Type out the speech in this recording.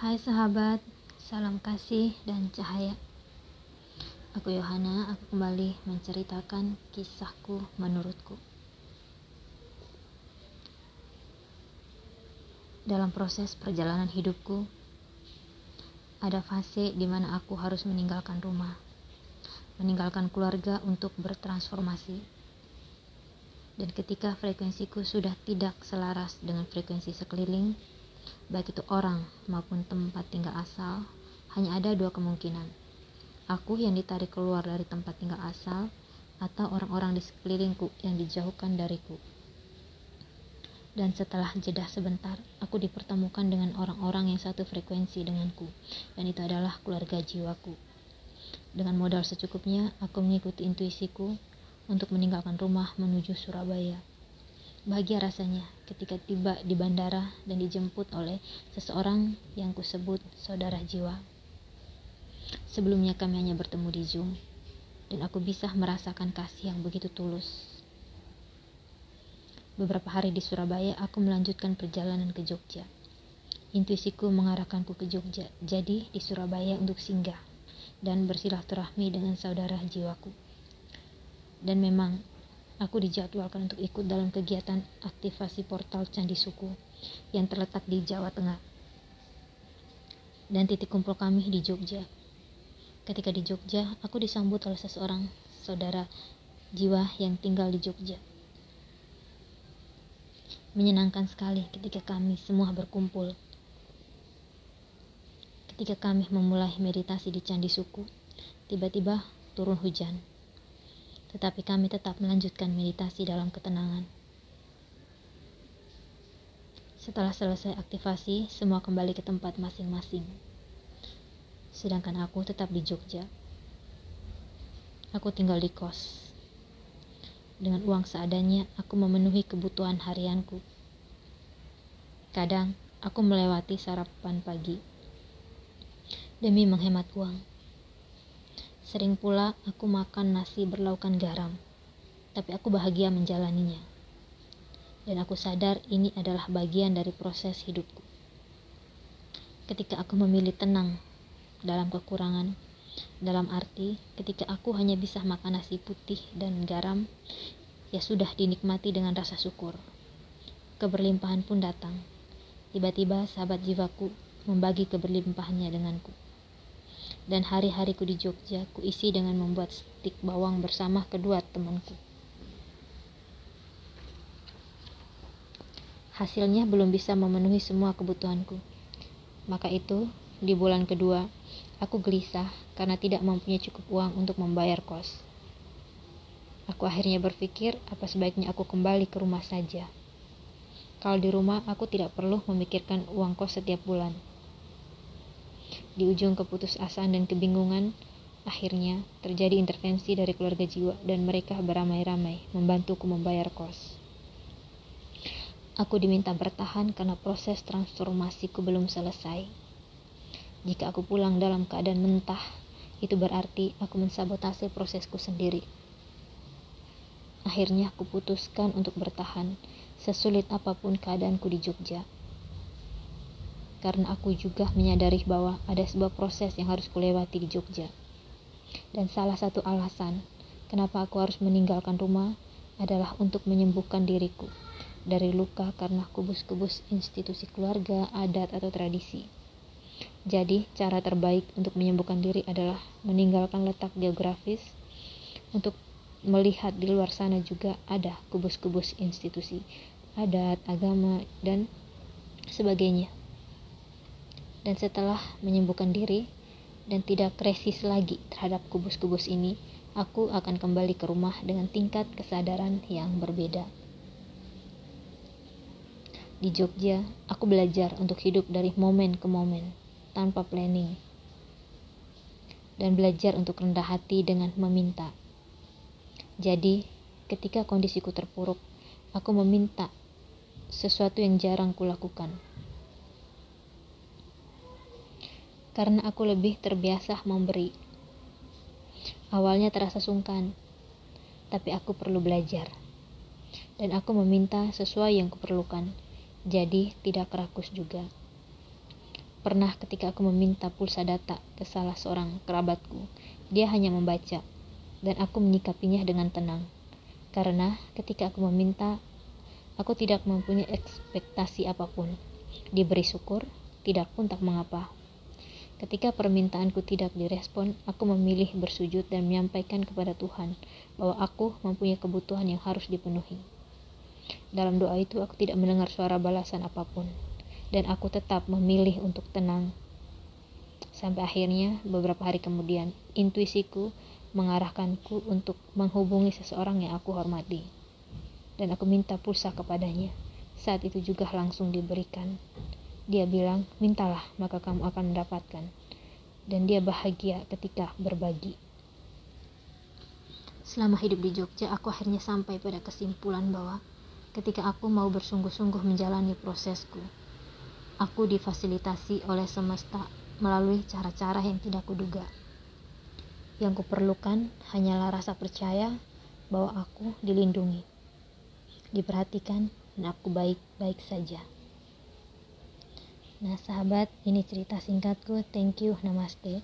Hai sahabat, salam kasih dan cahaya. Aku Yohana, aku kembali menceritakan kisahku menurutku. Dalam proses perjalanan hidupku, ada fase di mana aku harus meninggalkan rumah, meninggalkan keluarga untuk bertransformasi. Dan ketika frekuensiku sudah tidak selaras dengan frekuensi sekeliling, baik itu orang maupun tempat tinggal asal, hanya ada dua kemungkinan. Aku yang ditarik keluar dari tempat tinggal asal, atau orang-orang di sekelilingku yang dijauhkan dariku. Dan setelah jeda sebentar, aku dipertemukan dengan orang-orang yang satu frekuensi denganku, dan itu adalah keluarga jiwaku. Dengan modal secukupnya, aku mengikuti intuisiku untuk meninggalkan rumah menuju Surabaya. Bahagia rasanya ketika tiba di bandara dan dijemput oleh seseorang yang kusebut saudara jiwa. Sebelumnya kami hanya bertemu di Zoom, dan aku bisa merasakan kasih yang begitu tulus. Beberapa hari di Surabaya, aku melanjutkan perjalanan ke Jogja. Intuisiku mengarahkanku ke Jogja, jadi di Surabaya untuk singgah dan bersilaturahmi dengan saudara jiwaku. Dan memang Aku dijadwalkan untuk ikut dalam kegiatan aktivasi portal Candi Suku yang terletak di Jawa Tengah. Dan titik kumpul kami di Jogja. Ketika di Jogja, aku disambut oleh seseorang saudara jiwa yang tinggal di Jogja. Menyenangkan sekali ketika kami semua berkumpul. Ketika kami memulai meditasi di Candi Suku, tiba-tiba turun hujan tetapi kami tetap melanjutkan meditasi dalam ketenangan. Setelah selesai aktivasi, semua kembali ke tempat masing-masing. Sedangkan aku tetap di Jogja. Aku tinggal di kos. Dengan uang seadanya, aku memenuhi kebutuhan harianku. Kadang, aku melewati sarapan pagi demi menghemat uang. Sering pula aku makan nasi berlaukan garam, tapi aku bahagia menjalaninya. Dan aku sadar ini adalah bagian dari proses hidupku. Ketika aku memilih tenang dalam kekurangan, dalam arti ketika aku hanya bisa makan nasi putih dan garam, ya sudah dinikmati dengan rasa syukur. Keberlimpahan pun datang. Tiba-tiba sahabat jiwaku membagi keberlimpahannya denganku dan hari-hariku di Jogja kuisi dengan membuat stik bawang bersama kedua temanku. Hasilnya belum bisa memenuhi semua kebutuhanku. Maka itu, di bulan kedua, aku gelisah karena tidak mempunyai cukup uang untuk membayar kos. Aku akhirnya berpikir apa sebaiknya aku kembali ke rumah saja. Kalau di rumah, aku tidak perlu memikirkan uang kos setiap bulan. Di ujung keputusasaan dan kebingungan, akhirnya terjadi intervensi dari keluarga jiwa dan mereka beramai-ramai membantuku membayar kos. Aku diminta bertahan karena proses transformasiku belum selesai. Jika aku pulang dalam keadaan mentah, itu berarti aku mensabotase prosesku sendiri. Akhirnya aku putuskan untuk bertahan, sesulit apa pun keadaanku di Jogja karena aku juga menyadari bahwa ada sebuah proses yang harus kulewati di Jogja. Dan salah satu alasan kenapa aku harus meninggalkan rumah adalah untuk menyembuhkan diriku dari luka karena kubus-kubus institusi keluarga, adat, atau tradisi. Jadi, cara terbaik untuk menyembuhkan diri adalah meninggalkan letak geografis untuk melihat di luar sana juga ada kubus-kubus institusi, adat, agama, dan sebagainya dan setelah menyembuhkan diri dan tidak resis lagi terhadap kubus-kubus ini, aku akan kembali ke rumah dengan tingkat kesadaran yang berbeda. Di Jogja, aku belajar untuk hidup dari momen ke momen, tanpa planning. Dan belajar untuk rendah hati dengan meminta. Jadi, ketika kondisiku terpuruk, aku meminta sesuatu yang jarang kulakukan karena aku lebih terbiasa memberi. Awalnya terasa sungkan, tapi aku perlu belajar. Dan aku meminta sesuai yang kuperlukan, jadi tidak rakus juga. Pernah ketika aku meminta pulsa data ke salah seorang kerabatku, dia hanya membaca, dan aku menyikapinya dengan tenang. Karena ketika aku meminta, aku tidak mempunyai ekspektasi apa pun. Diberi syukur, tidak pun tak mengapa. Ketika permintaanku tidak direspon, aku memilih bersujud dan menyampaikan kepada Tuhan bahwa aku mempunyai kebutuhan yang harus dipenuhi. Dalam doa itu, aku tidak mendengar suara balasan apa pun dan aku tetap memilih untuk tenang. Sampai akhirnya, beberapa hari kemudian, intuisiku mengarahkanku untuk menghubungi seseorang yang aku hormati. Dan aku minta pulsa kepadanya. Saat itu juga langsung diberikan. Dia bilang, mintalah maka kamu akan mendapatkan. Dan dia bahagia ketika berbagi. Selama hidup di Jogja, aku akhirnya sampai pada kesimpulan bahwa ketika aku mau bersungguh-sungguh menjalani prosesku, Aku difasilitasi oleh semesta melalui cara-cara yang tidak kuduga. Yang kuperlukan hanyalah rasa percaya bahwa aku dilindungi, diperhatikan, dan aku baik-baik saja. Nah, sahabat, ini cerita singkatku. Thank you, namaste.